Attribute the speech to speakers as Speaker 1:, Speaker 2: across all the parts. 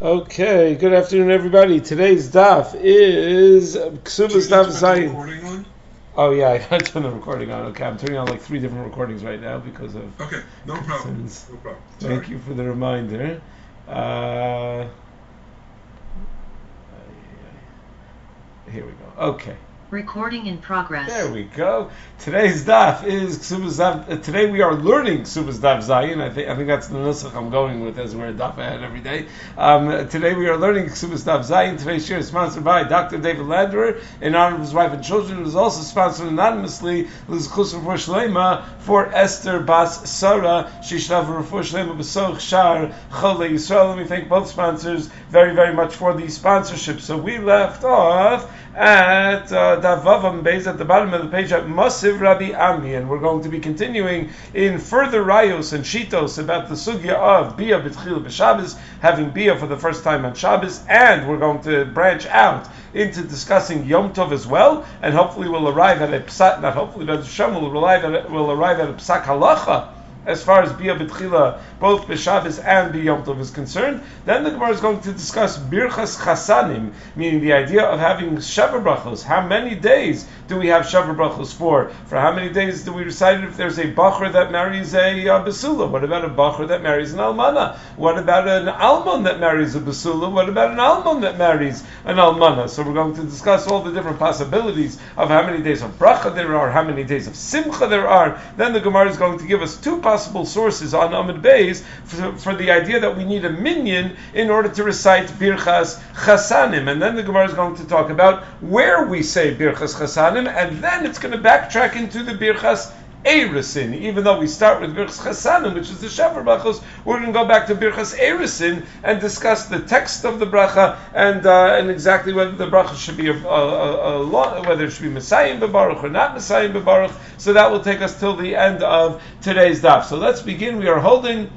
Speaker 1: Okay, good afternoon, everybody. Today's daf is Ksubas Daf Zayin. Oh yeah, I gotta turn the recording on. Okay, I'm turning on like three different recordings right now because of.
Speaker 2: Okay, no problem. No problem.
Speaker 1: Thank you for the reminder. Uh, here we go. Okay.
Speaker 3: Recording in progress.
Speaker 1: There we go. Today's daf is. Uh, today we are learning Ksubas Daf Zayin. I think I think that's the nusach I'm going with as we're a daf ahead every day. Um, today we are learning Ksubas Daf Zayin. Today's share is sponsored by Dr. David Landerer in honor of his wife and children. It is also sponsored anonymously Lizchus Refuah Shlema for Esther Bas Sarah. Shishrav Refuah Shlema B'Soch Shar Chole Yisrael. Let me thank both sponsors very very much for the sponsorship. So we left off at uh, Davavam Beis at the bottom of the page at Masiv Rabbi Ami, and we're going to be continuing in further rayos and shitos about the sugya of Bia B'Tchil B'Shabbos, having Bia for the first time on Shabbos, and we're going to branch out into discussing Yom Tov as well, and hopefully we'll arrive at a psak, not hopefully, but Hashem will arrive at a, will arrive at a psak halacha as far as Bia B'Tchila, both B'Shabbos and B'Yom Tov is concerned. Then the Gemara is going to discuss Birchas Chasanim, meaning the idea of having Shava Brachos. How many days do we have Shava Brachos for? For how many days do we recite it if there's a Bachar that marries a uh, Basula? What about a Bachar that marries an Almana? What about an Almon that marries a Basula? What about an Almon that marries an Almana? So we're going to discuss all the different possibilities of how many days of Bracha there are, how many days of Simcha there are. Then the Gemara is going to give us two possibilities possible sources on Amid Beis for, for, the idea that we need a minion in order to recite Birchas Chasanim. And then the Gemara is going to talk about where we say Birchas Chasanim, and then it's going to backtrack into the Birchas Erusin. Even though we start with Birchas Chasanim, which is the Sheva Brachos, we're going to go back to Birchas Erusin and discuss the text of the bracha and uh, and exactly whether the bracha should be a, a, a, a whether it should be Messiah Baruch or not Messiah Baruch. So that will take us till the end of today's daf. So let's begin. We are holding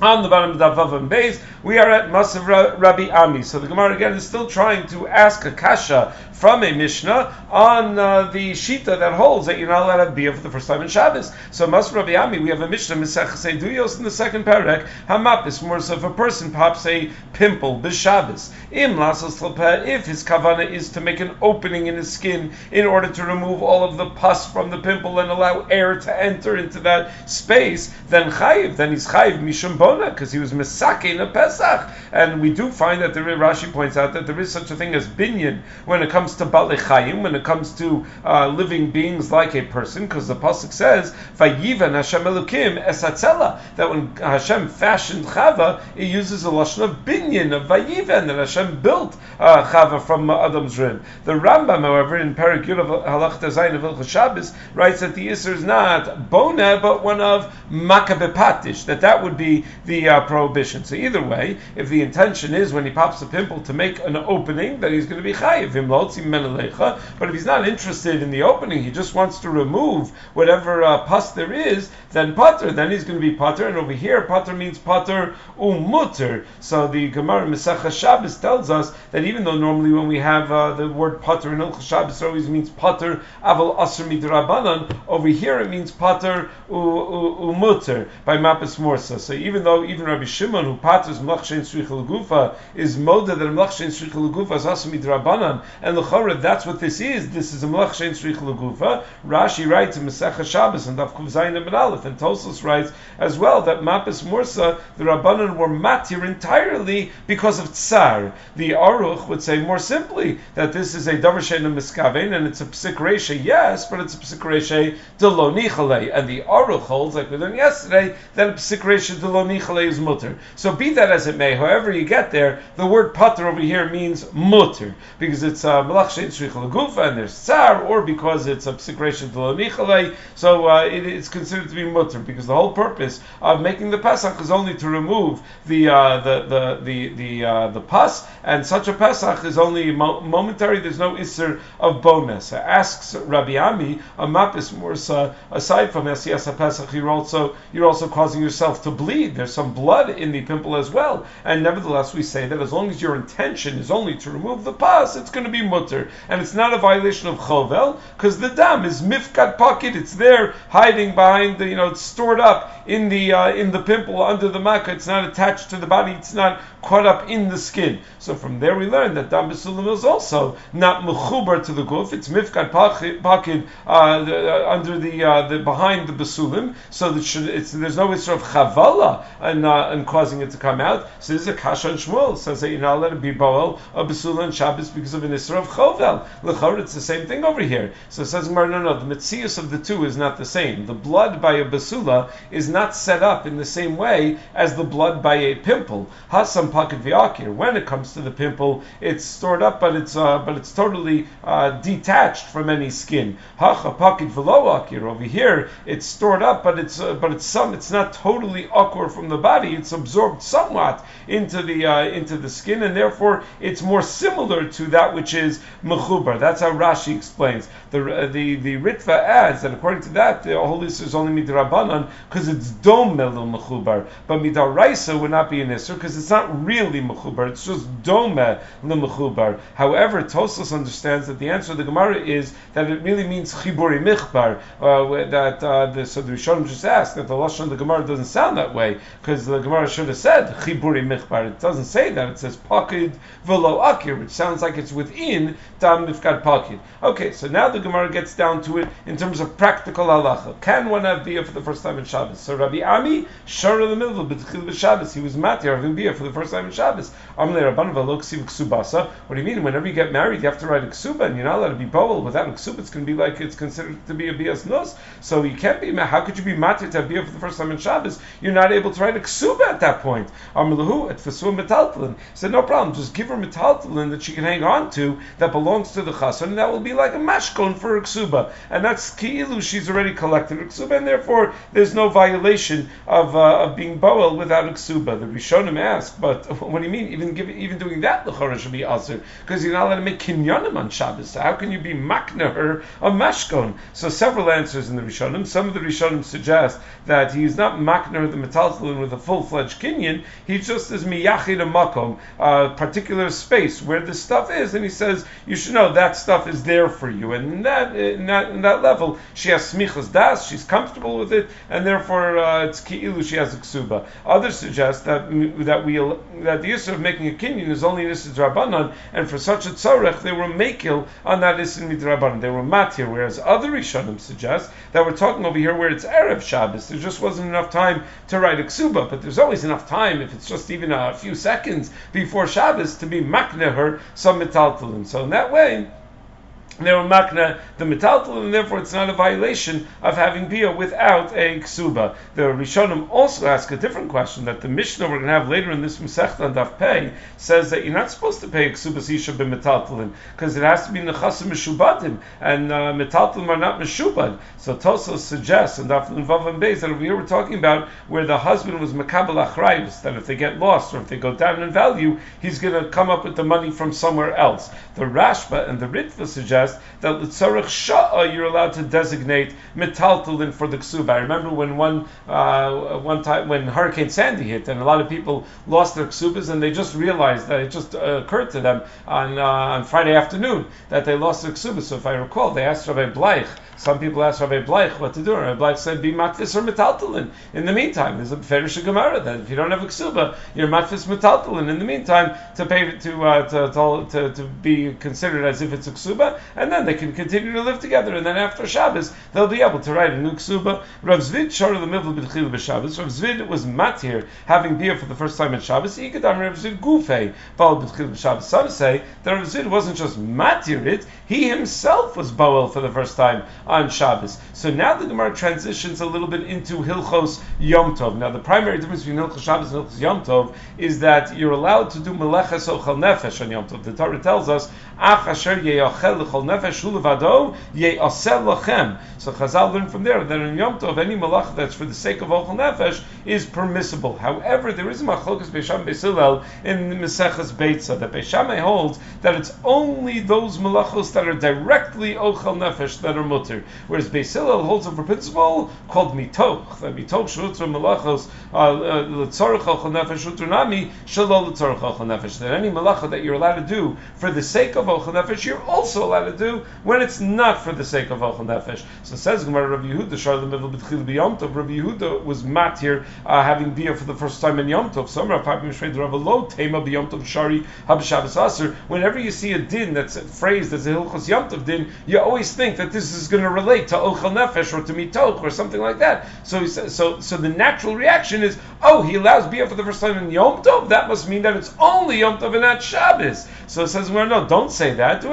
Speaker 1: on the bottom of the Vav and Beis, we are at Masav Rabbi Ami. So the Gemara again is still trying to ask a kasha from a Mishnah on uh, the Shita that holds that you're not allowed to have Bia for the first time in Shabbos. So Masav Rabbi Ami, we have a Mishnah, Mesech Duyos in the second parak, Hamapis, more so if a person pops a pimple, B'Shabbos, Im Lasos if his kavana is to make an opening in his skin in order to remove all of the pus from the pimple and allow air to enter into that space, then Chayiv, then he's Chayiv Mishum because he was Mesake in a Pesach. And we do find that the Rashi points out that there is such a thing as binyan when it comes to Balechayim, when it comes to uh, living beings like a person, because the Pasuk says, Vayivan Hashem Elokim esatzela, that when Hashem fashioned Chava, it uses a Lashon of binyan, of Vayivan, that Hashem built uh, Chava from uh, Adam's rib. The Rambam, however, in Parak Yud of Halach Zayin of Ilcha Shabbos, writes that the Isser is not Bona, but one of Makabepatish, that that would be the uh, prohibition. So either way, if the intention is when he pops a pimple to make an opening, that he's going to be chayiv him But if he's not interested in the opening, he just wants to remove whatever uh, pus there is, then pater. Then he's going to be pater. And over here, pater means pater umuter. So the Gemara Mesach Shabbos tells us that even though normally when we have uh, the word pater in Ilcha Shabbos always means pater aval asr midrabanan, over here it means pater umuter by Mapas Morsa. So even though even Rabbi Shimon, who patters Mlachshein Srichel Gufa, is moda that Mlachshein Srichel Gufa is also midrabanan, and That's what this is. This is a Mlachshein Srichel Gufa. Rashi writes in Masechah Shabbos and Daf Kuv Zayin and Aleph, and Tosfos writes as well that Mapis Mursa, the Rabbanan were matir entirely because of Tsar. The Aruch would say more simply that this is a Davar Sheina Miskavein, and it's a Psik Reshe, yes, but it's a Psik Reshe Delonichale. And the Aruch holds, like we learned yesterday, that a Psik Reshe Delonichale is mutter. So be that as it may, however you get there, the word pater over here means mutter because it's a uh, shein and there's tsar, or because it's a psikration to So uh, it, it's considered to be mutter because the whole purpose of making the pesach is only to remove the uh, the the the the, uh, the pus, and such a pesach is only mo- momentary. There's no isser of bonus. Asks Rabbi Ami, a mapis mursa. Aside from esiyas pesach, you're also you're also causing yourself to bleed. There's some blood in the pimple as well well. And nevertheless, we say that as long as your intention is only to remove the pus, it's going to be mutter, and it's not a violation of chovel because the dam is mifkat pocket. It's there hiding behind the, you know, it's stored up in the uh, in the pimple under the makkah. It's not attached to the body. It's not caught up in the skin. So from there we learn that dam basulim is also not mechubar to the guf. It's mifkat pocket uh, uh, under the, uh, the behind the basulim. So that should, there's no sort of chavala and uh, causing it to come out. So this is a kasha and Shmuel says that you're not allowed to be boel a basulim and Shabbos because of an isra of chovel. L'chor, it's the same thing over here. So it says no, no, the mitzias of the two is not the same. The blood by a basula is not set up in the same way as the blood by a pimple. Hasam paket v'akir. When it comes to the pimple, it's stored up, but it's uh, but it's totally uh, detached from any skin. Hacha paket akir. Over here, it's stored up, but it's uh, but it's some. It's not totally awkward from the body. It's absorbed somewhat into the uh, into the skin, and therefore it's more similar to that which is mechubar. That's how Rashi explains. The uh, the the Ritva adds that according to that, the holy is only midrabanan because it's dom melul mechubar, but midaraisa would not be an isser because it's not really mechubar. It's just dome mechubar. However, Tosfos understands that the answer of the Gemara is that it really means chiburi michbar. Uh, that uh, the, so the Rishonim just asked that the lashon of the Gemara doesn't sound that way because the Gemara should have said chiburi michbar. It doesn't say that. It says pakid velo akir, which sounds like it's within dam mifkad pakid. Okay, so now the Gemara gets down to it in terms of practical halacha. Can one have beer for the first time in Shabbos? So Rabbi Ami shar in the middle of Shabbos. He was matir having beer for the first time in Shabbos. What do you mean? Whenever you get married, you have to write a ksuba, and you're not allowed to be bowl without a ksuba. It's going to be like it's considered to be a bias nos. So you can't be. How could you be matir to have bia for the first time in Shabbos? You're not able to write a ksuba at that point. Amalahu at fesu metaltalin. Said no problem. Just give her metaltalin that she can hang on to that belongs to the chassan, and that will be like a mashkon for a ksuba. And that's ki'ilu. She's already collected a ksuba, and therefore there's no violation of uh, of being boel without a ksuba. The Rishonim ask, but what do you mean? Even even doing that, the chorah should be aser because you're not allowed to make kinyanim on Shabbos. So how can you be makna her a mashkon? So several answers in the Rishonim. Some of the Rishonim suggest that he's not makna the metaltalin with a full fledged kinyan. He just is miyachid a makom, a particular space where the stuff is, and he says you should know that stuff is there for you. And in that in that, in that level, she has smichas das. She's comfortable with it, and therefore uh, it's ki'ilu. She has a ksuba. Others suggest that that we that the issue of making a kinyan is only issue drabanan, and for such a tzorech they were makil on that issue midrabanan. They were matir, whereas other rishonim suggest that we're talking over here where it's erev Shabbos. There just wasn't enough time to write a ksuba, but there's always enough time if it's just even a few seconds before Shabbos to be makne her some metaltalin. So in that way they were makna the metaltal, and therefore it's not a violation of having bia without a ksuba. The Rishonim also ask a different question that the Mishnah we're going to have later in this Masechta and Daf Pei says that you're not supposed to pay a ksuba sisha b'metaltalin because it has to be nechasim meshubadim, and uh, metaltalim are not meshubad. So Tosfos suggests and Daf Vav and Beis that over here we're talking about where the husband was makabel achrayus that if they get lost or if they go down in value, he's going to come up with the money from somewhere else. The Rashba and the Ritva suggest suggest that l'tzarech sha'a you're allowed to designate metaltalin for the ksuba. I remember when one uh, one time when Hurricane Sandy hit and a lot of people lost their ksubas and they just realized that it just uh, occurred to them on uh, on Friday afternoon that they lost their ksubas. So if I recall, they asked Rabbi Bleich some people asked Rabbi Bleich what to do. Rabbi Bleich said, be matfis or metaltalin. In the meantime, there's a ferish gemara that if you don't have a ksuba, you're matfis metaltalin. In the meantime, to pay to, uh, to, to, to, be considered as if it's a ksuba, and then they can continue to live together. And then after Shabbos, they'll be able to write a new ksuba. Rav Zvid shor the middle b'tchil b'Shabbos. Rav Zvid was matir having beer for the first time in Shabbos. Ikadam Rav Zvid gufei bal b'tchil b'Shabbos. Some say that Rav Zvid wasn't just matir it; he himself was boel for the first time on Shabbos. So now the Gemara transitions a little bit into Hilchos Yom Tov. Now the primary difference between Hilchos Shabbos and Hilchos Yom Tov is that you're allowed to do Meleches Ochel Nefesh on Yom Tov. The Torah tells us, Ach asher yeyachel l'chol ye'asel lachem. So Chazal learned from there that in Yom Tov, any malach that's for the sake of ochel nefesh is permissible. However, there is a machlokas Beisham Beisilel in Meseches Beitza that Beishamai holds that it's only those malachos that are directly ochel nefesh that are mutter, whereas Beisilel holds of a principle called mitoch. That mitoch shutra malachos uh, uh, l'tzorach ochel nefesh utranami shalol l'tzorach ochel nefesh. That any malacha that you're allowed to do for the sake of ochel nefesh, you're also allowed to do when it's not for the sake of ochel nefesh. So says Gemara Rabbi Yehuda, Sharlim Mivel B'tchil B'Yom Tov. Rabbi Yehuda was mat here uh, having beer for the first time in Yom Tov. So Rav Mishmei Rav Lo Tema B'Yom Tov Shari Hab Shabbos Aser. Whenever you see a din that's phrased as a Hilchos Yom Tov din, you always think that this is going to relate to ochel nefesh or to mitoch or something like that. So, so, so the natural reaction is, oh, he allows beer for the first time in Yom Tov. That must mean that it's only Yom Tov and not Shabbos. So it says, well, no, don't say that.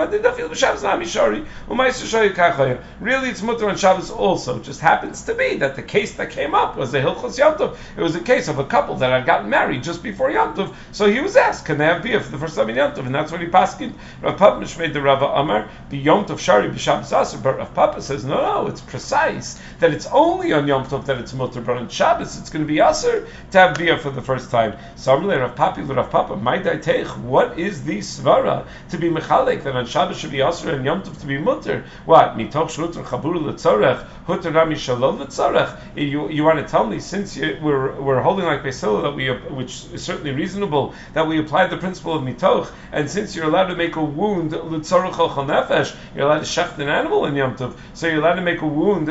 Speaker 1: Really, it's mutter on Shabbos also. It just happens to be that the case that came up was a Hilchos Yom Tov. It was a case of a couple that had gotten married just before Yom Tov. So he was asked, can they have beer for the first time in Yom Tov? And that's what he passed. Rav Papa made the Rava Amar, be Yom Tov Shari b'Shabbos Aser. But Rav Papa says, no, no, it's precise that it's only on Yom Tov that it's mutter, but on Shabbos it's going to be Aser to have beer for the first time. So Rav Papi Rav Papa, my what is the svara to be mechalek that on Shabbos should be Aser and Yom Tov to be mutter? What? Mitoch shruter chabur letzorech, huter rami shalom letzorech. You, you want to tell me, since you, we're, we're holding like Basil, that we, which is certainly reasonable, that we apply the principle of mitoch, and since you're allowed to make a wound letzorech nefesh, you're allowed to shecht an animal in Yom Tov, so you're allowed to make a wound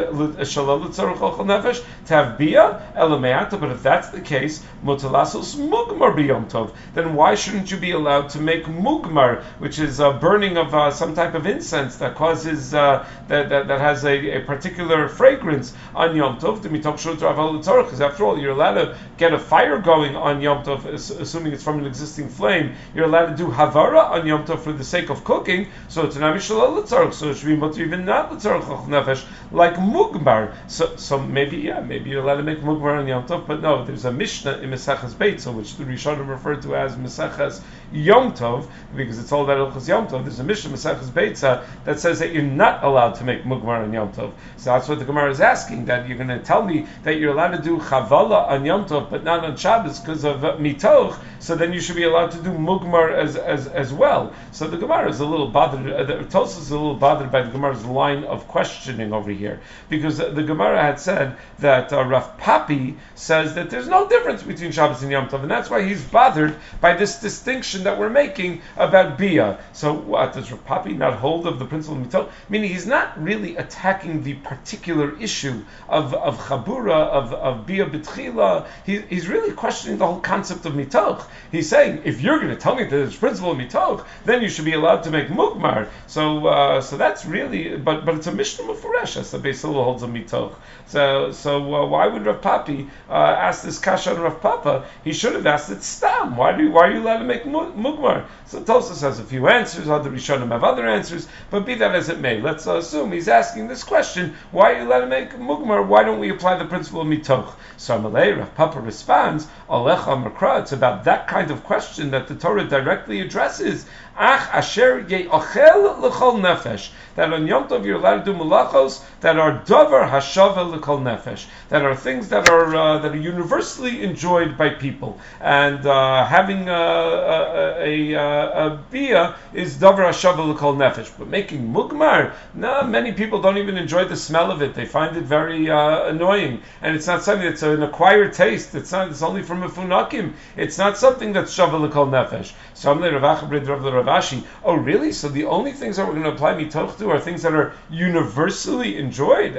Speaker 1: shalom letzorech nefesh to have bia elameata. But if that's the case, mutalasos mugmar biyom tov, then why shouldn't you be allowed to make mugmar, which is a burning of uh, some type of incense that causes uh, that, that, that has a, a, particular fragrance on Yom Tov? Because after all, you're allowed to get a fire going on Yom Tov, assuming it's from an existing flame. You're allowed to do havara on Yom Tov for the sake of cooking, so it's amishalal so it should be mutter even not nefesh like mugmar. So, so maybe yeah, maybe you're allowed to make mugmar on Yom Tov, but no, there's a Mishnah in Mesachas Beitza, which the Rishonim referred to as Mesachas Yom Tov, because it's all about Ilchas Yom Tov. There's a Mishnah Mesachas Beitza that says that you're not allowed to make mugmar on Yom Tov. So that's what the Gemara is asking. That you're going to tell me that you're allowed to do chavala on Yom Tov, but not on Shabbos because of uh, mitoch. So then you should be allowed to do mugmar as, as, as well. So the Gemara is a little bothered. Uh, the is a little bothered by the Gemara's line of questioning over here because the, Gemara had said that uh, Rav Papi says that there's no difference between Shabbos and Yom Tov, and that's why he's bothered by this distinction that we're making about Bia. So what does Rav Papi not hold of the principle of Mitoch? Meaning he's not really attacking the particular issue of, of Chabura, of, of Bia B'tchila. He, he's really questioning the whole concept of Mitoch. He's saying, if you're going to tell me that there's principle of Mitoch, then you should be allowed to make Mugmar. So uh, so that's really, but but it's a Mishnah Mufuresh, as the Beis holds a Mitoch. So so uh, why would Rav Papi uh, ask this kasha on Rav Papa? He should have asked it Stam. Why do why are you allowed to make Mugmar? So Tosfos has a few answers, other Rishonim have other answers, but be that as it may, let's assume he's asking this question, why are you allowed to make Mugmar? Why don't we apply the principle of Mitoch? So Amalei, Rav Papa responds, Alecha Makra, it's about that kind of question that the Torah directly addresses. Ach asher l'chol nefesh. That on Yom Tov you're allowed to do malachos that are davar hashava l'chol nefesh. That are things that are uh, that are universally enjoyed by people. And uh, having a, a, a, a bia is davar hashava l'chol nefesh. But making mugmar, no, many people don't even enjoy the smell of it. They find it very uh, annoying, and it's not something that's an acquired taste. It's not. It's only from a funakim. It's not something that's shava l'chol nefesh. So I'm Rav Ravashi, oh really? So the only things that we're going to apply mitoch to are things that are universally enjoyed.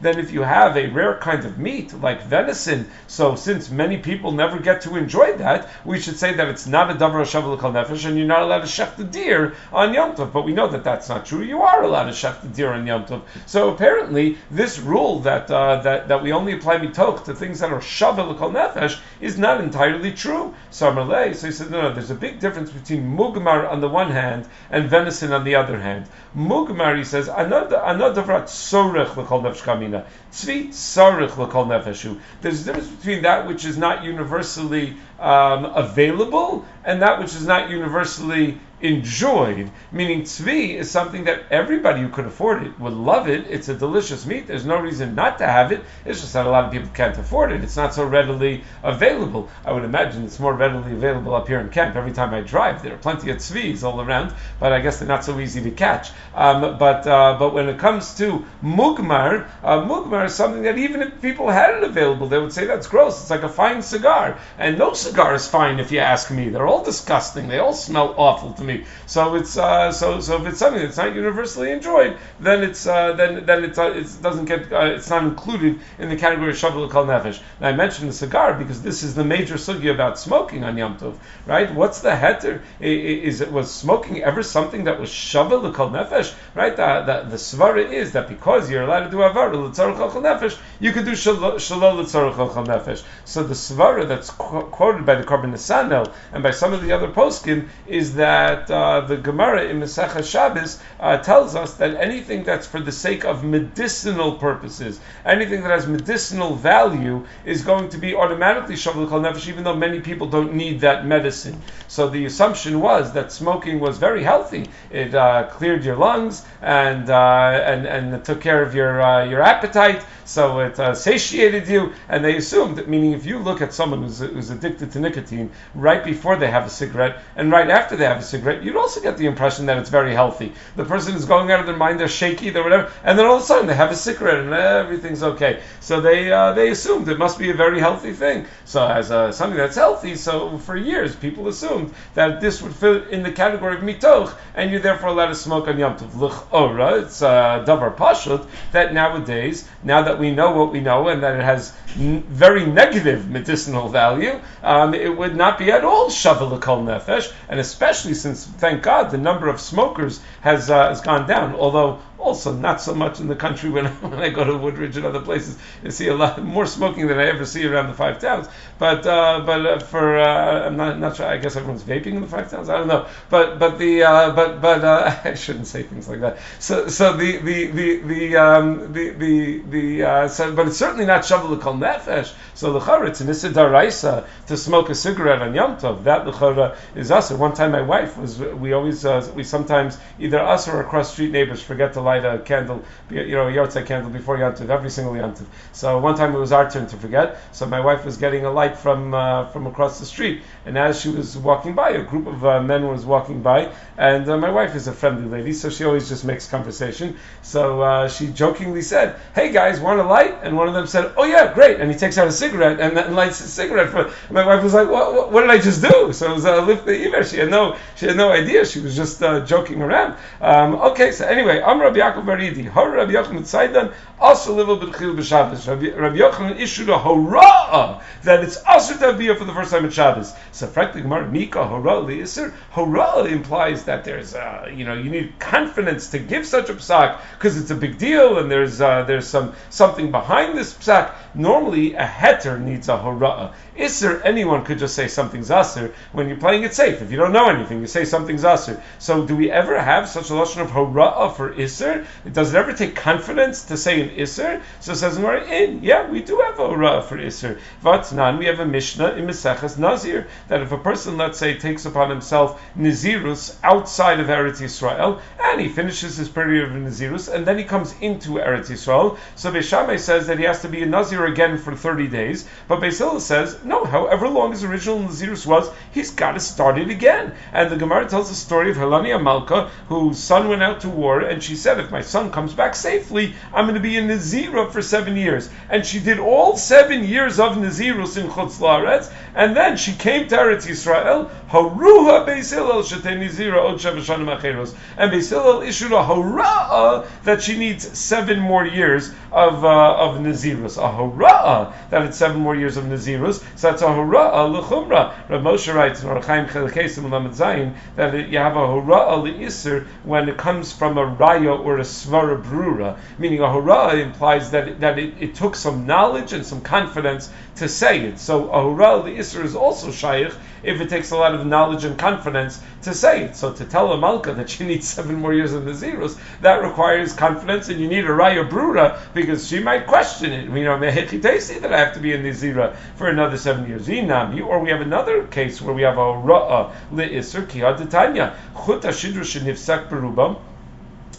Speaker 1: Then if you have a rare kind of meat like venison, so since many people never get to enjoy that, we should say that it's not a davar shavu nefesh, and you're not allowed to shech the deer on Yom Tov. But we know that that's not true. You are allowed to shech the deer on Yom Tov. So apparently, this rule that uh, that that we only apply mitoch to things that are shavu kol nefesh nefesh is not entirely true. So he said, no, no, there's a big difference between mugmar on the one hand and venison on the other hand. Mugmar, he says, another another tzorech l'kol nefesh kamina. Tzorech l'kol nefeshu. There's a difference between that which is not universally um, available and that which is not universally enjoyed. Meaning tzvi is something that everybody who could afford it would love it. It's a delicious meat. There's no reason not to have it. It's just that a lot of people can't afford it. It's not so readily available. I would imagine it's more readily available up here in camp. Every time I drive, there are plenty of tzvis all around, but I guess they're not so easy to catch. Um, but uh, but when it comes to mugmar, uh, mugmar is something that even if people had it available, they would say that's gross. It's like a fine cigar, and no cigar is fine if you ask me. They're all disgusting. They all smell awful to me So it's uh, so so if it's something that's not universally enjoyed, then it's uh, then then it's, uh, it doesn't get uh, it's not included in the category of shavuot kol nefesh. Now I mentioned the cigar because this is the major sugi about smoking on Yom Tov, right? What's the heter? Is it was smoking ever something that was shavuot kol nefesh, right? The, the, the svara is that because you're allowed to do avar l'tzarich kol nefesh, you could do shalol l'tzarich kol nefesh. So the svara that's qu- quoted by the Korban Nesanel and by some of the other poskim is that that uh, the Gemara in Masechah Shabbos uh, tells us that anything that's for the sake of medicinal purposes, anything that has medicinal value, is going to be automatically Shavul Kol Nefesh, even though many people don't need that medicine. So the assumption was that smoking was very healthy. It uh, cleared your lungs and, uh, and, and took care of your, uh, your appetite so it uh, satiated you, and they assumed that, meaning if you look at someone who's, who's addicted to nicotine right before they have a cigarette and right after they have a cigarette, you'd also get the impression that it's very healthy. The person is going out of their mind, they're shaky, they're whatever, and then all of a sudden they have a cigarette and everything's okay. So they uh, they assumed it must be a very healthy thing. So as uh, something that's healthy, so for years people assumed that this would fit in the category of mitoch, and you're therefore allowed to smoke on Yom Tov. L'ch'ora, it's uh, davar pashut that nowadays, now that we know what we know and that it has n- very negative medicinal value, um, it would not be at all shavuot kol nefesh, and especially since, thank God, the number of smokers has uh, has gone down. Although also not so much in the country when, when I go to Woodridge and other places, you see a lot more smoking than I ever see around the five towns. But uh, but uh, for uh, I'm not not sure. I guess everyone's vaping in the five towns. I don't know. But but the uh, but but uh, I shouldn't say things like that. So so the the the the um, the the, the so, but it's certainly not shavuot kol nefesh. So the it's an issa daraisa to smoke a cigarette on Yom Tov. That the is us. One time my wife was we always we sometimes either us or across street neighbors forget to light a candle, you know, a candle before Yantiv, every single Yantiv. So one time it was our turn to forget. So my wife was getting a light from uh, from across the street, and as she was walking by, a group of uh, men was walking by, and uh, my wife is a friendly lady, so she always just makes conversation. So uh, she jokingly said, "Hey guys, want a light?" And one of them said, "Oh yeah, great!" And he takes out a cigarette and lights his cigarette. For my wife was like, "What, what, what did I just do?" So it was a lift the. She had no she had no idea. She was just uh, joking around. Um, okay, so anyway, I'm Rabbi Yaakov Baridi. Har Rabbi Yochanan Tzaidan also live b'tchil b'Shabbos. Rabbi Yochanan issued a hurrah that it's asur to for the first time at Shabbos. So frankly, Gemara Mika hurrah li'isur. Hurrah implies that there's uh, you know you need confidence to give such a psak because it's a big deal and there's uh, there's some something behind this psak. Normally, a heter needs a hurrah. Isser, anyone could just say something's asur when you're playing it safe. If you don't know anything, you say something's asur. So, do we ever have such a lesson of hurrah for isser? Does it ever take confidence to say an isser? So says in, eh, yeah, we do have a hurrah for isser. Vatnan, we have a mishnah in Meseches Nazir that if a person, let's say, takes upon himself nizirus outside of Eretz Yisrael and he finishes his period of nizirus and then he comes into Eretz Yisrael, so Beishamai says that he has to be a nazir again for 30 days, but Beis says no, however long his original Nazirus was, he's got to start it again. And the Gemara tells the story of Helania Malka, whose son went out to war, and she said, if my son comes back safely, I'm going to be in Nazira for seven years. And she did all seven years of Nazirus in Chutz La'aretz, and then she came to Eretz Yisrael, Haruha Beis Hillel Nizira Od Acheros. And Beis issued a Hara'ah that she needs seven more years of, uh, of Nazirus. A Hara'ah that it's seven more years of Nazirus. So that's a Hara'ah L'chumra. Rav Moshe writes in Orachaim Chelkesim Lamed Zayin that you have a Hara'ah L'isr when it comes from a Raya or a svara brura, meaning a hura implies that it, that it, it, took some knowledge and some confidence to say it. So a hura the isra is also shaykh if it takes a lot of knowledge and confidence to say it. So to tell a malka that she needs seven more years in the zeros, that requires confidence, and you need a raya brura because she might question it. You know, that I have to be in the zira for another seven years. Or we have another case where we have a ra'a li isr ki tanya chut ashidru shenifsak berubam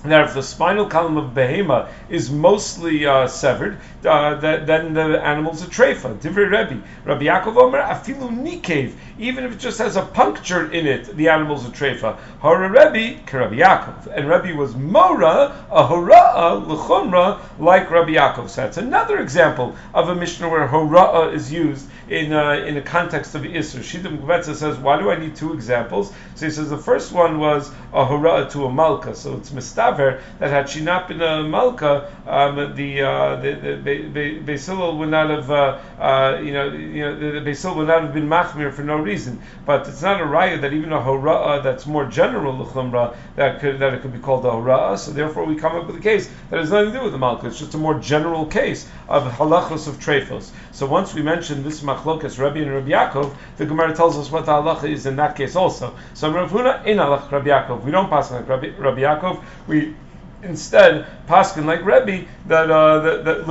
Speaker 1: that if the spinal column of behema is mostly uh, severed, uh, that, then the animal's a treifa. Divrei Rebbe. Rabbi Yaakov Omer, afilu nikev. Even if it just has a puncture in it, the animal's a treifa. Hara Rebbe, Rabbi Yaakov. And Rebbe was mora, a hora'a, l'chumra, like Rabbi Yaakov. So that's another example of a Mishnah where hora'a is used in uh, in the context of Isra. Shidam Gvetza says, why do I need two examples? So he says the first one was a hurrah to a malka. So it's mistaver that had she not been a malka, um, the, uh, the, the Basil would not have uh, uh, you know you know the, the Basil would not have been machmir for no reason. But it's not a raya that even a hurrah that's more general l'chumra that could that it could be called a hurrah. So therefore we come up with a case that has nothing to do with the malka. It's just a more general case of halachos of trefos. So once we mention this machlokas Rabbi and Rabbi Yaakov, the Gemara tells us what the halacha is in that case also. So Rav Huna in halach Rabbi Yaakov. We don't pass like Rabbi, Rabbi Yaakov. We instead paskin like Rabbi that uh, that, that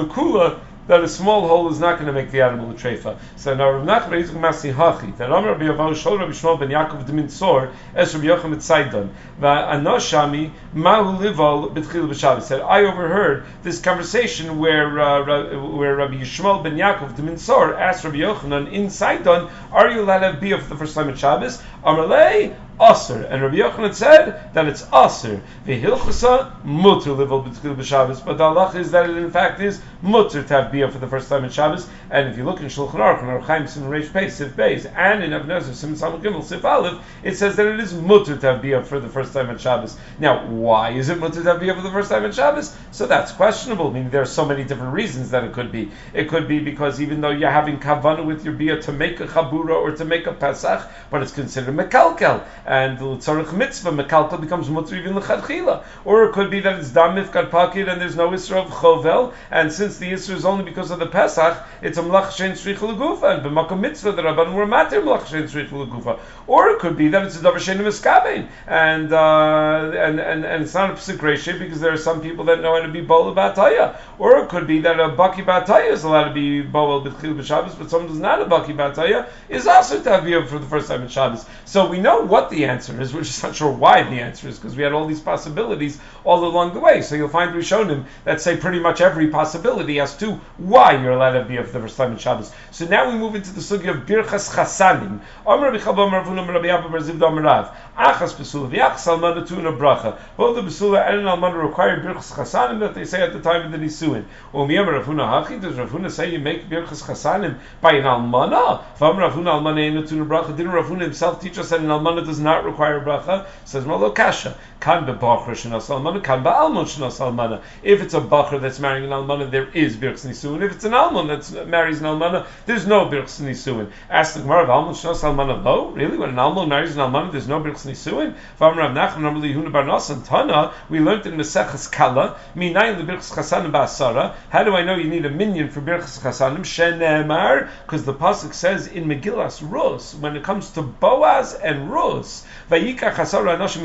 Speaker 1: that a small hole is not going to make the animal a treifa. So now Rav Nachman is Masi Hachi that Amar Rabbi Yavav Shol Rabbi Shmuel ben Yaakov Demin Tzor Es Rabbi Yocham Tzaidan Va'anoshami Mahu Lival B'Tchil B'Shabbos said I overheard this conversation where uh, where Rabbi Yishmael ben Yaakov Demin Tzor asked Rabbi Yochanan in Tzaidan Are you allowed to be for the first time at Shabbos? Amalei Aser. And Rabbi Yochanan said that it's Aser. V'hilchasa mutter livel b'tkil b'Shabbos. But the halach is that it in fact is mutter to have beer for the first time in Shabbos. And if you look in Shulchan Aruch, and Chaim Sim Reish Pei, Beis, and in Ezra Sim Samach Gimel Aleph, it says that it is mutter to have beer for the first time in Shabbos. Now, why is it mutter to have beer for the first time in Shabbos? So that's questionable. I mean, there are so many different reasons that it could be. It could be because even though you're having kavana with your beer to make a chabura or to make a pesach, but it's considered mekalkel and the tzarich mitzvah mekalka becomes mutter even lechadchila. Or it could be that it's dam mifkad pakid and there's no isra of chovel, and since the isra is only because of the Pesach, it's a mlach shein shrich legufa, and b'makom mitzvah the rabban were matir mlach shein shrich legufa. Or it could be that it's a davar shein miskabein, and uh, and and and it's not a psik because there are some people that know how to be bola bataya. Or it could be that a baki bataya is allowed to be bola b'chil b'Shabbos, but someone who's not a baki bataya is also to have for the first time in Shabbos. So we know what the answer is. We're just not sure why the answer is because we had all these possibilities all along the way. So you'll find we've shown Rishonim that say pretty much every possibility as to why you're allowed to be of the first time in Shabbos. So now we move into the sugi of Birchas Chasanim. Amr Rabbi Chabam Ravunam Rabbi Abba Barzivda Amarav. Achas Besula, V'achas Almana Tuna Bracha. Both the Besula and Almana require Birchas Chasanim that they say at the time of the Nisuin. Umiyam Ravuna Hachi, does Ravuna say you make Birchas Chasanim by an Almana? Vam Ravuna Almana Tuna Bracha. Didn't Ravuna himself teach us that an Almana does not require bracha? Says Malo Kasha. Kan bebachar shenas almana, kan ba'almon shenas almana. If it's a bachar that's marrying an almana, there is birchs nisuin. If it's an almon that marries an almana, there's no birchs nisuin. Ask the Gemara of almon shenas almana. No, really, when an almon marries an almana, there's no birchs nisuin. Vam Rav Nachman normally Huna Bar Nasan Tana. We learned in Meseches Kala. Minayin the birchs chasanim ba'asara. How do I know you need a minion for birchs chasanim? Shenemar, because the pasuk says in Megillas Rus when it comes to Boaz and Rus, vayikach hasara anashim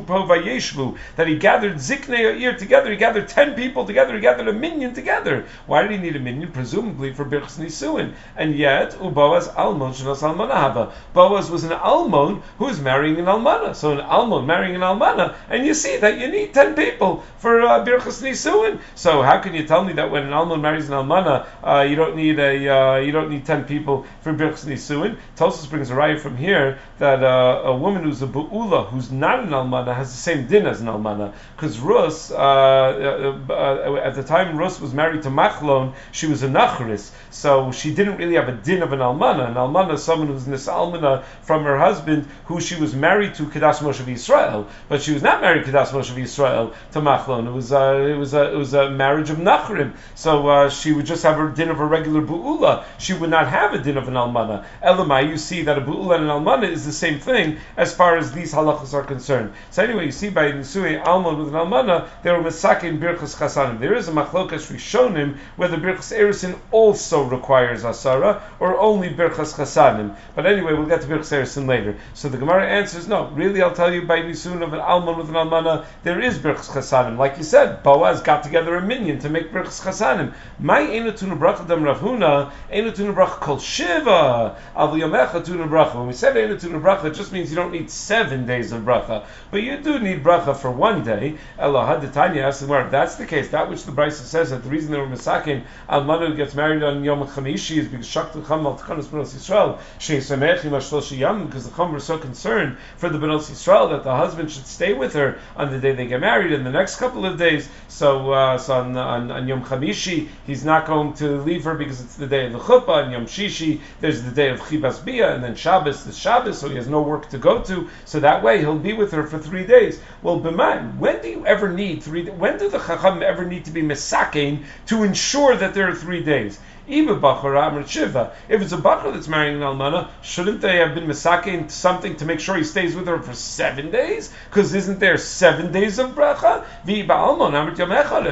Speaker 1: that he gathered ziknei ear together. He gathered ten people together. He gathered a minion together. Why did he need a minion? Presumably for birchs nisuin. And yet, uboaz almon shenas almanahava. Boaz was an almon who was marrying an almana. So an almon marrying an almana, and you see that you need ten people for uh, birchas nisuin. So how can you tell me that when an almon marries an almana, uh, you don't need a uh, you don't need ten people for birchas nisuin? Tosfos brings a riot from here that uh, a woman who's a bu'ula, who's not an almana, has the same din as an almana. Because Rus, uh, uh, uh, at the time Rus was married to Machlon, she was a Nacharis, so she didn't really have a din of an Almana. An Almana someone who's this almana from her husband, who she was married to Kedas Moshe of Israel, but she was not married Kedas Moshe of Israel to Machlon. It was uh, it was a it was a marriage of Nachrim. So uh, she would just have her din of a regular Bu'ula. She would not have a din of an Almana. Elamai, you see that a Bu'ula and an Almana is the same thing as far as these halachas are concerned. So anyway, you see by Nisui Almon with an Almana, they were Masakin Birchas Chasanim. There is a machlokas Rishonim whether Birchas Erusin also requires Asara or only Birchas Chasanim. But anyway, we'll get to Birchas Erusin later. So the Gemara answers, no, really I'll tell you by Nisun of an Almon with an Almana, there is Birchas Chasanim. Like you said, Boaz got together a minion to make Birchas Chasanim. My Einatuna Bracha Dam Ravhuna, Einatuna Bracha Kol Shiva, Al Yomecha Tuna Bracha. When we said Einatuna Bracha, it just means you don't need seven days of Bracha, but you do need Bracha for one day. Elohad Tanya asks the that's the case, that which the Brisa says that the reason they were Masakin, Almanu who gets married on Yom Chamishi is because Shakta Cham Al Tchanas Benos Yisrael, Shei Samechim Ashloshi because the Chum were so concerned for the Benos Yisrael that the husband should stay with her on the day they get married in the next couple of days. So, uh, so on, on, on Yom Chamishi, he's not going to leave her because it's the day of the chuppah, and Yom Shishi, there's the day of Chibas Bia, and then Shabbos is Shabbos, so he has no work to go to. So that way he'll be with her for three days. Well, B'man, when do you ever need three? When do the Chacham ever need to be misakein to ensure that there are three days? If it's a bachar that's marrying an almana, shouldn't they have been misakein something to make sure he stays with her for seven days? Because isn't there seven days of bracha? If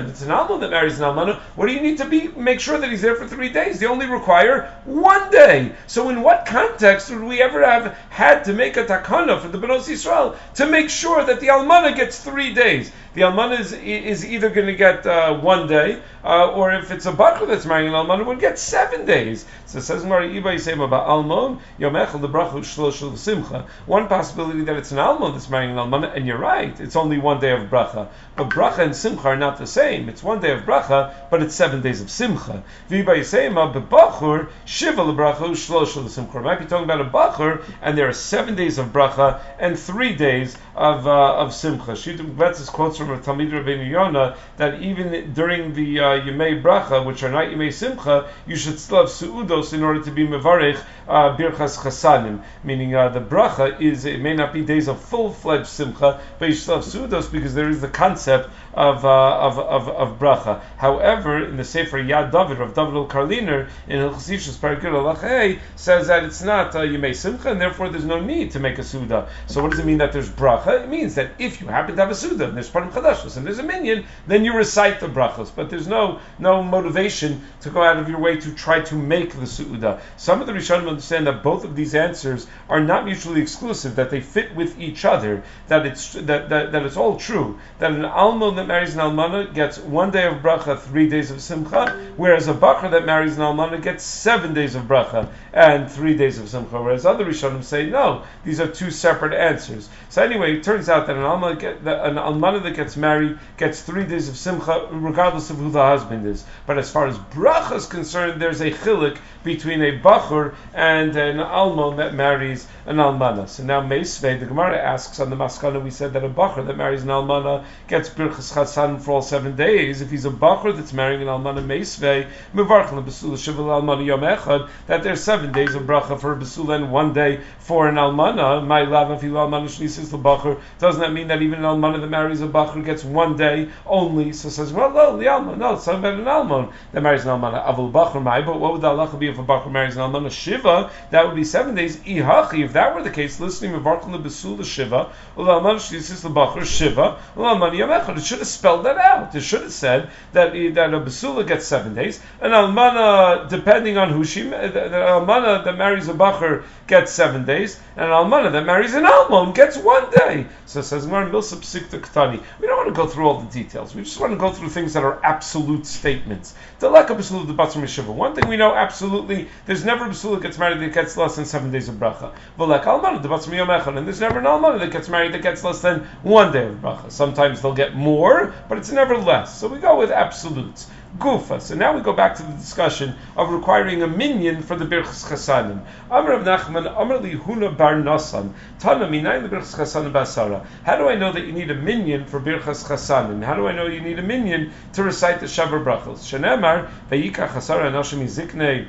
Speaker 1: it's an almon that marries an almana, what do you need to be make sure that he's there for three days? They only require one day. So in what context would we ever have had to make a takana for the Benos Yisrael to make sure that the almana gets three days? The almana is, is either going to get uh, one day, uh, or if it's a bachar that's marrying an almana, would get seven days. So it says Mari Iba Yisem about Almon, Yomechel the bracha shloshel simcha. One possibility that it's an Almon that's marrying an almana, and you're right, it's only one day of bracha. But bracha and simcha are not the same. It's one day of bracha, but it's seven days of simcha. Viba Yisem bebachur shiva lebracha shloshel simcha. Might be talking about a bachur, and there are seven days of bracha and three days of uh, of simcha. Shittah Mekubetzes quotes from Talmid Rabbeinu Yonah that even during the uh, Yemei bracha, which are not Yemei simcha, you should still have suudos in order to be mevarich uh, birchas chasanim. Meaning uh, the bracha is it may not be days of full fledged simcha, but you still have suudos because there is the concept maalesef of, uh, of, of, of bracha. However, in the Sefer Yad David of David al Karliner in Hilchosishus Paragir Alachei says that it's not uh, Yemei Simcha, and therefore there's no need to make a Suda. So what does it mean that there's bracha? It means that if you happen to have a Suda, and there's Parim Chadashos, and there's a minion, then you recite the brachos. But there's no no motivation to go out of your way to try to make the Suda. Some of the Rishonim understand that both of these answers are not mutually exclusive, that they fit with each other, that it's that, that, that it's all true, that an Almon that marries an almana gets one day of bracha, three days of simcha, whereas a bakr that marries an almana gets seven days of bracha and three days of simcha. Whereas other rishonim say no, these are two separate answers. So anyway, it turns out that an almana, get, that an almana that gets married gets three days of simcha, regardless of who the husband is. But as far as bracha is concerned, there's a chilik between a bachur and an almon that marries an almana. So now Meisvei, the Gemara asks on the maskana, we said that a bachur that marries an almana gets birchas chasan for all seven days. If he's a bachur that's marrying an almana meisvei, mevarchel besula shival almana yom echad, that there's seven days of bracha for a besula and one day for an almana. My lava fil almana shnisis the bachur. Doesn't that mean that even an almana that marries a bachur gets one day only? So says, well, no, the almana, no, it's about an almon that marries an almana. Avul bachur mai, but what would the halacha be if a bachur marries an almana shiva? That would be seven days. Ihachi, if that were the case, listening mevarchel besula shiva, almana shnisis the bachur shiva, almana yom echad. It should have spelled that out. It should have said that eh, that a basula gets seven days, an almana, depending on who she, the, almana that marries a bacher gets seven days, and an almana that marries an almon gets one day. So says Mar Milsa Psikta Ktani. We don't want to go through all the details. We just want to go through things that are absolute statements. The leka basula the batzim yeshiva. One thing we know absolutely: there's never a basula gets married that gets less than seven days of bracha. V'lek almana the batzim yom and there's never an almana that gets married that gets less than one day of bracha. Sometimes they'll get more, but it's never less. So we go with absolutes. Gufa. So now we go back to the discussion of requiring a minion for the Birchas Chasanim. Amr of Nachman, Amr li Huna bar Nasan, Tana minayin Birchas Chasanim basara. How do I know that you need a minion for Birchas Chasanim? How do I know you need a minion to recite the Sheva Brachos? Shenemar, Vayika Chasara Anashim Iziknei,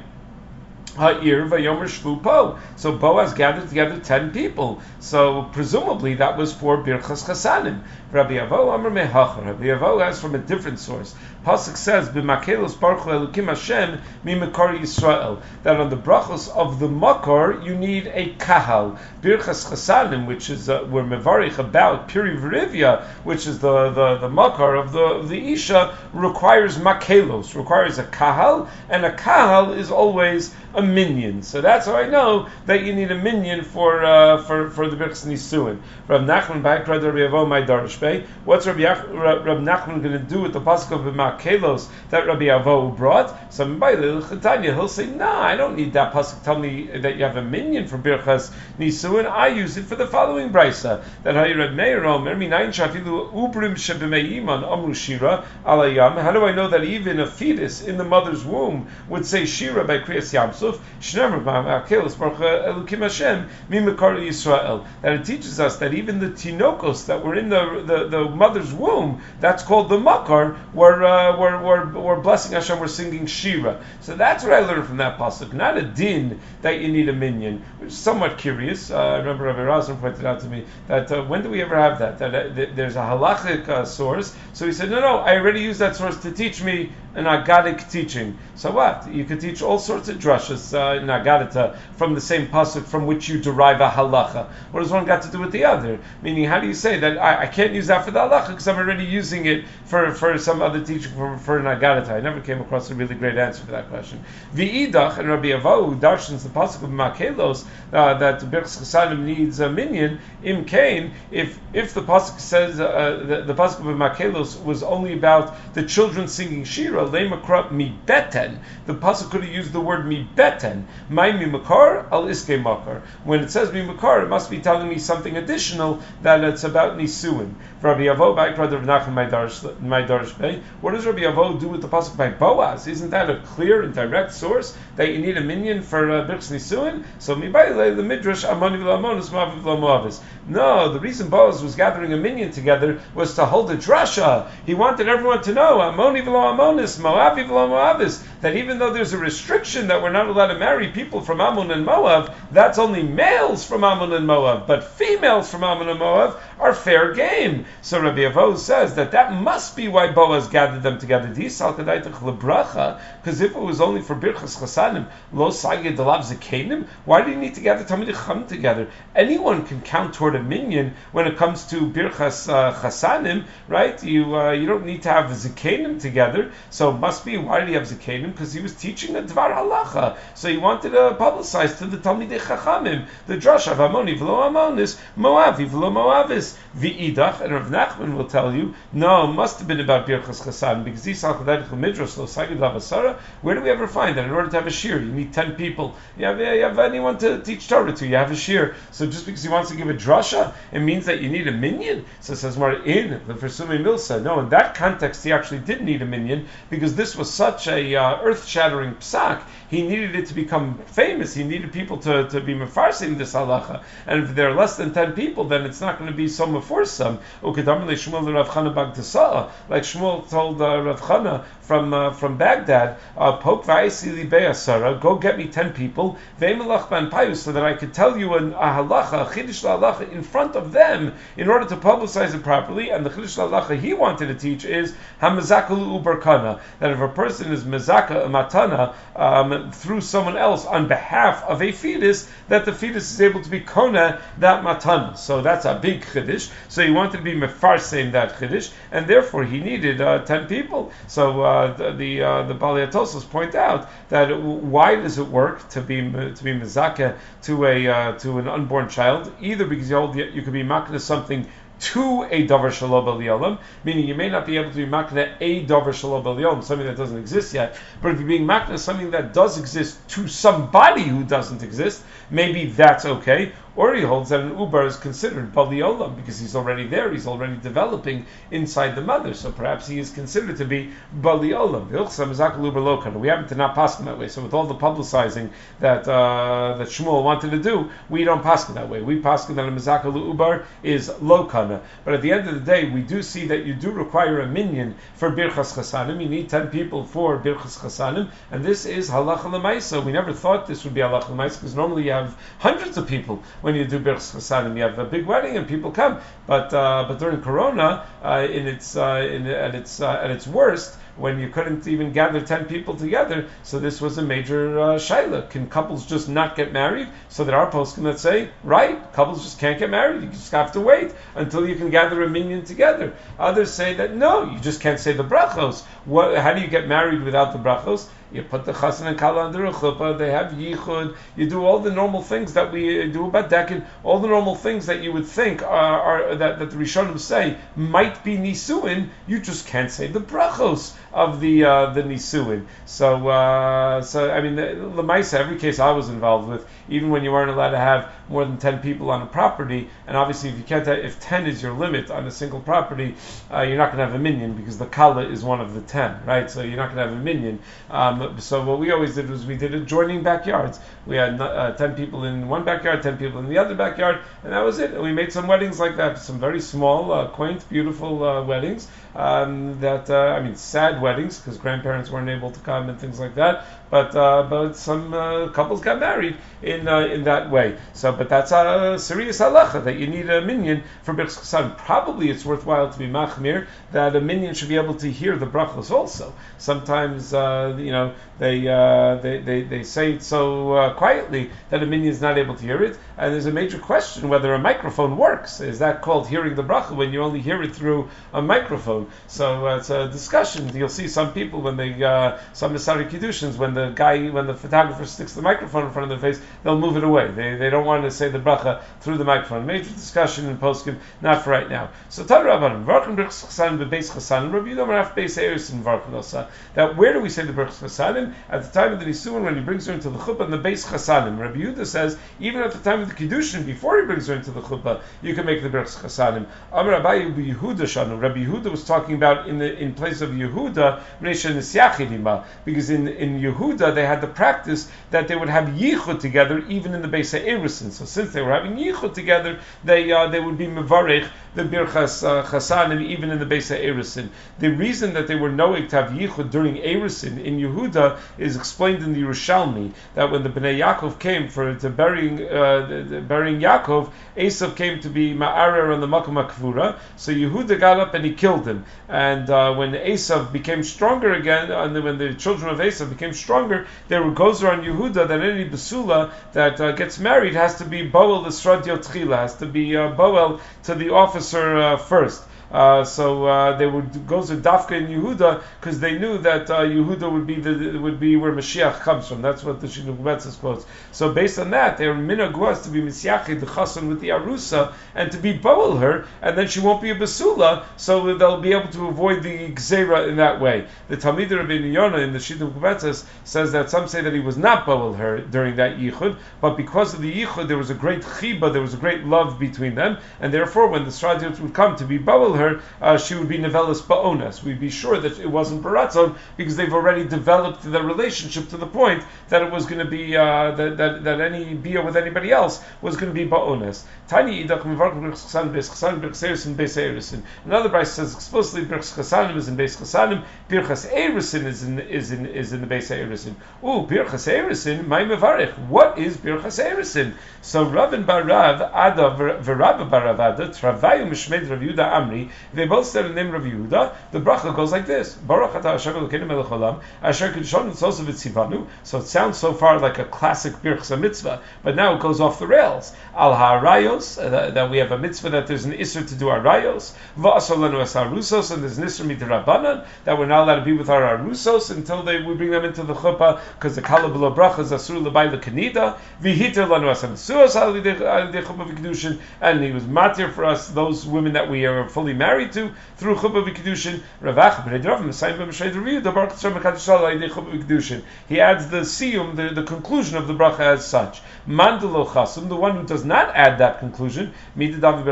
Speaker 1: Ha'ir vayomer shvupo. So Boaz gathered together ten people. So presumably that was for Birchas Chasanim. Rabbi Avo Amr Mehachar. Rabbi Avo has from a different source. Pasuk says, "B'makelos baruch elukim Hashem mimekar Yisrael." That on the brachos of the makar you need a kahal. Birchas Chasanim, which is uh, we're mevarich about Piri Verivia, which is the the, the makar of the of the isha, requires makelos, requires a kahal, and a kahal is always a minion. So that's how I know that you need a minion for uh, for for the Birchas Nisuin. Rav Nachman Ba'ikra Rabbi Avo my What's Rabbi, Ach- Rab Nachman going to do with the pasuk of Makelos that Rabbi Avo brought? So by Chetanya, he'll say, "Nah, I don't need that pasuk. Tell me that you have a minion for Birchas Nisuin. I use it for the following brisa that I read Meir Omer Minayin Shafilu Ubrim Shebemeiman Amru Shira Alayam. How do I know that even a fetus in the mother's womb would say Shira by Kriyas Yamsuf? Shnemer Makelos Baruch Elukim Hashem Mimekar Yisrael. That it teaches us that even the tinokos that were in the, the, the mother's womb, that's called the makar, were, uh, were, were, were blessing Hashem, were singing Shira. So that's what I learned from that pasuk. Not a din that you need a minion, which is somewhat curious. Uh, I remember Rabbi Razin pointed out to me that uh, when do we ever have that? That, uh, th- there's a halachic uh, source. So he said, no, no, I already used that source to teach me an agadic teaching. So what? You could teach all sorts of drushes uh, in agadita from the same pasuk from which you derive a halacha. What does one got to do with the other? Meaning, how do you say that I, I can't use that for the halacha because I'm already using it for, for some other teaching for, for an agadita? I never came across a really great answer for that question. V'idach and Rabbi Avo darshans the pasuk of Makelos uh, that Birchas Chasanim needs a minyan. Im Kain, if if the pasuk says uh, the, the pasuk of Makelos was only about the children singing Shira, mi beten. The pasuk could have used the word mi beten. My mi makar al iske makar. When it says mi makar, it must be telling me something additional that it's about nisuin. Rabbi Avo by Rabbi Nachman my darsh. What does Rabbi Avo do with the pasuk by Boaz? Isn't that a clear and direct source that you need a minyan for uh, Birchas Nisuin? So mi by the midrash amoni v'lamonis maviv v'lamoavis. No, the reason Boaz was gathering a minyan together was to hold a drasha. He wanted everyone to know amoni v'lo amonis, moavi v'lo moavis, that even though there's a restriction that we're not allowed to marry people from Ammon and Moab, that's only males from Ammon and Moab, but females from Ammon and Moab are fair game. So Rabbi Avo says that that must be why Boaz gathered them together. Because if it was only for Birchas Chasanim, lo sagid delav zekenim, why do you need to gather Talmidei Chacham together? Anyone can count toward a minyan when it comes to Birchas uh, Chasanim, right? You uh, you don't need to have zekenim together. So it must be why did he have zekenim? Because he was teaching a dvar halacha. So he wanted to publicize to the Talmidei Chachamim the drush of Amoni v'lo Amonis, Moavi v'lo Moavis, v'idach. And Rav Nachman will tell you, no, it must have been about Birchas Chasan because these Chadayich Midrash lo sagid lavasara. Where do we ever find that? In order to have a shir, you need ten people. You have, you have anyone to teach Torah to. You have a shir. So just because he wants to give a drasha, it means that you need a minyan. So it says more in the Versumi Milsa. No, in that context, he actually did need a minyan because this was such a uh, earth-shattering psak. He needed it to become famous. He needed people to, to be mefarsim this halacha. And if there are less than ten people, then it's not going to be so meforsam. Like Shmuel told uh, Rav Chana from uh, from Baghdad, uh, Pope Vaisili go get me ten people, so that I could tell you an, a halacha, a halacha in front of them in order to publicize it properly. And the chiddush halacha he wanted to teach is hamazakalu uberkana, that if a person is mezaka a matana um, through someone else on behalf of a fetus, that the fetus is able to be kona that matana. So that's a big chiddush. So he wanted to be mefarsim that chiddush, and therefore he needed uh, ten people. So uh, the the, uh, the Baliatosos point out that why does it work to be to be mezaka to a uh, to an unborn child? Either because you hold you could be makna something to a davar shalom b'liyolam, meaning you may not be able to be makna a davar shalom b'liyolam, something that doesn't exist yet. But if you're being makna something that does exist to somebody who doesn't exist, maybe that's okay. Or he holds that an ubar is considered bali olam because he's already there, he's already developing inside the mother. So perhaps he is considered to be bali olam. We happen to not pass him that way. So with all the publicizing that uh, that Shmuel wanted to do, we don't pass that way. We pass that a mizakalu ubar is lokana. But at the end of the day, we do see that you do require a minyan for birchas chasanim. You need ten people for birchas chasanim, and this is halacha lemaisa. We never thought this would be halacha lemaisa because normally you have hundreds of people when you do birchas chasanim. You have a big wedding and people come, but uh, but during Corona, uh, in its uh, in, at its uh, at its worst when you couldn't even gather 10 people together. So this was a major uh, shaila. Can couples just not get married? So there are posts that say, right, couples just can't get married. You just have to wait until you can gather a minyan together. Others say that no, you just can't say the brachos. What, how do you get married without the brachos? You put the chassan and kala under a chuppah. They have yichud. You do all the normal things that we do about dekin. All the normal things that you would think are, are that, that the Rishonim say might be nisuin. You just can't say the brachos of the uh, the nisuin. So uh, so I mean the, the Maisa, every case I was involved with, even when you weren't allowed to have more than ten people on a property, and obviously if you can't if ten is your limit on a single property, uh, you're not going to have a minyan because the kala is one of the ten, right? So you're not going to have a minyan. Um, so what we always did was we did adjoining backyards. We had uh, ten people in one backyard, ten people in the other backyard, and that was it. And we made some weddings like that, some very small, uh, quaint, beautiful uh, weddings. Um, that uh, I mean, sad weddings because grandparents weren't able to come and things like that. But uh, but some uh, couples got married in uh, in that way. So, but that's a serious halacha that you need a minyan for birchas. Probably it's worthwhile to be machmir that a minyan should be able to hear the brachos also. Sometimes uh, you know they, uh, they, they they say it so uh, quietly that a minyan is not able to hear it, and there's a major question whether a microphone works. Is that called hearing the bracha when you only hear it through a microphone? So it's a discussion. You'll see some people when they some Masari Kiddushins when the the guy, when the photographer sticks the microphone in front of their face, they'll move it away. They, they don't want to say the bracha through the microphone. Major discussion in poskim, not for right now. So Rabbi Yudom Raf That where do we say the Birchs Chasanim? At the time of the Nisuin, when he brings her into the chuppah, and the base Chasanim. Rabbi Yehuda says, even at the time of the Kiddushin, before he brings her into the chuppah, you can make the Birchs Chasanim. Abayu Yehuda Shanu. Rabbi Yehuda was talking about in the in place of Yehuda, because in in Yehuda Yehuda, they had the practice that they would have yichud together, even in the base of Erusin. So since they were having yichud together, they uh, they would be mevarich the birchas uh, chasanim even in the base of Erusin. The reason that they were to have yichud during Erusin in Yehuda is explained in the Yerushalmi that when the Bnei Yaakov came for to burying uh, the, the burying Yaakov, Esav came to be ma'arer on the Makom Akvura. So Yehuda got up and he killed him. And uh, when Esav became stronger again, and when the children of Esav became stronger, there goes on Yehuda that any basula that uh, gets married has to be boel the Tchila, has to be uh, boel to the officer uh, first. Uh, so uh, they would go to Dafka and Yehuda because they knew that uh, Yehuda would be the would be where Mashiach comes from. That's what the Betzis quotes. So based on that, their minhag was to be Misyachid the Chassan with the Arusa and to be boel her, and then she won't be a basula, so they'll be able to avoid the gzera in that way. The Talmid Rabbi Yonah in the Betzis says that some say that he was not boel her during that yichud, but because of the yichud there was a great chiba, there was a great love between them, and therefore when the Stradiot would come to be boel her her, uh, she would be Nevelis Ba'onas. We'd be sure that it wasn't Baratzon because they've already developed the relationship to the point that it was going to be, uh, that, that, that any Bia with anybody else was going to be Ba'onas. Tiny Idach Another Bryce says explicitly Birchchasanim is in Beis Chasanim, Birchas is in, is in, is in the Beis. Ooh, Birchas my Mevarech. What is Birchas Erusin? So Rabin Barav, Ada, Verabba Barav Ada, Travayu Mishmed Rav Yuda Amri, they both said in the name of Yehuda. The bracha goes like this: Baruch atah Hashem Elokeinu melech olam, asher kiddushon tzosov v'tzivanu. So it sounds so far like a classic birchas mitzvah, but now it goes off the rails. Al ha'arayos, uh, that we have a mitzvah that there's an isser to do arayos. Va'asolanu es harusos, and there's an isser mitzvah that we're not allowed to be with our arusos until they we bring them into the chuppah because the kala below bracha is asur lebay lekanida. V'hiter lanu es ha'nesuos al and he was matir for us those women that we are fully married to through chuppah v'kedushin. The baruch mekadosh. He adds the siyum, the, the conclusion of the bracha as such. Mandalo chasum, the one who does not add that conclusion, mididav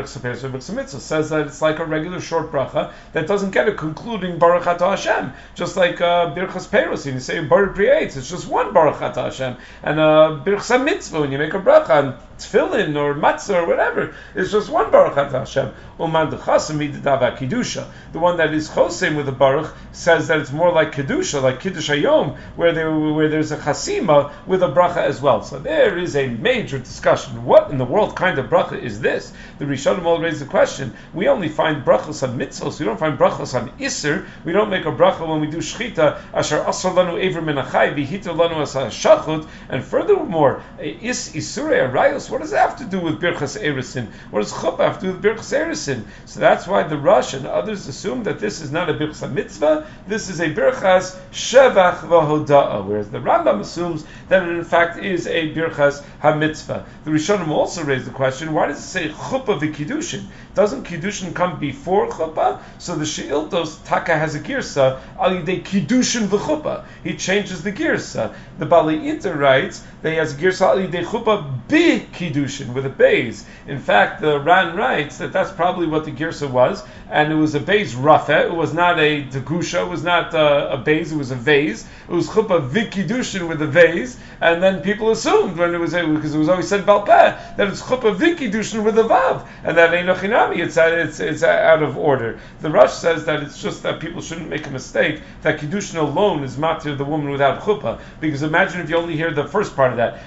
Speaker 1: says that it's like a regular short bracha that doesn't get a concluding baruch Hashem, just like uh, birchas peros. You say baruch creates, it's just one baruch Hashem, and uh, birchas mitzvah when you make a bracha on tefillin or matzah or whatever, it's just one baruch Hashem. Uman kedusha. The one that is chosim with the baruch says that it's more like kedusha, like kiddush hayom, where there where there's a chasima with a bracha as well. So there is a major discussion. What in the world kind of bracha is this? The Rishonim all raise the question. We only find brachas on mitzvahs. We don't find brachas on iser. We don't make a bracha when we do shchita. Asher asar lanu ever menachai v'hiter lanu shachut. And furthermore, eh, is isurei arayos. What does it have to do with birchas erusin? What does chuppah have to do with birchas erusin? So that's why the Rosh and others assume that this is not a birchas mitzvah. This is a birchas shevach v'hoda'a. Whereas the Rambam assumes that it in fact is a birchas hamitzvah. The Rishonim also raise the question: Why does it say chuppah v'kiddushin? Doesn't kiddushin come before chuppah? So the sheiltos taka has a girsa al yidei kiddushin v'chuppah. He changes the girsa. The Bali Ita writes that he has a girsa al yidei chuppah bi kiddushin with a base. In fact, the Ran writes that that's probably what the girsa was, and it was a base rafa. It was not a degusha. It was not a, a base. It was a vase. It was chuppah vikidushin with a vase, and then people assumed when it was because it was always said balpeh that it's chuppah vikidushin with a vav, and that ain't nochinami. Uh, it's it's it's out of order. The Rosh says that it's just that people shouldn't make a mistake that kiddushin alone is matir the woman without chuppah, because imagine if you only hear the first part of that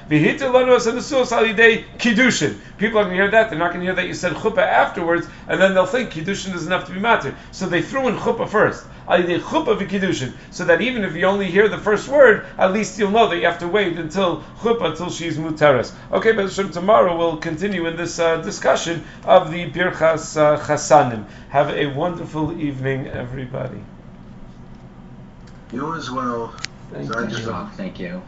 Speaker 1: kiddushin. People are going to hear that. They're not going to hear that you said chuppah afterwards, and then they'll think kiddushin doesn't have to be matir. So they threw in chuppah first. Chuppah v'kiddushin, so that even if you only hear the first word, at least you'll know that you have to wait until chuppah, until she's muteres. Okay, but tomorrow we'll continue in this uh, discussion of the birchas uh, chasanim. Have a wonderful evening, everybody.
Speaker 2: You as well.
Speaker 4: Thank you. Thank you.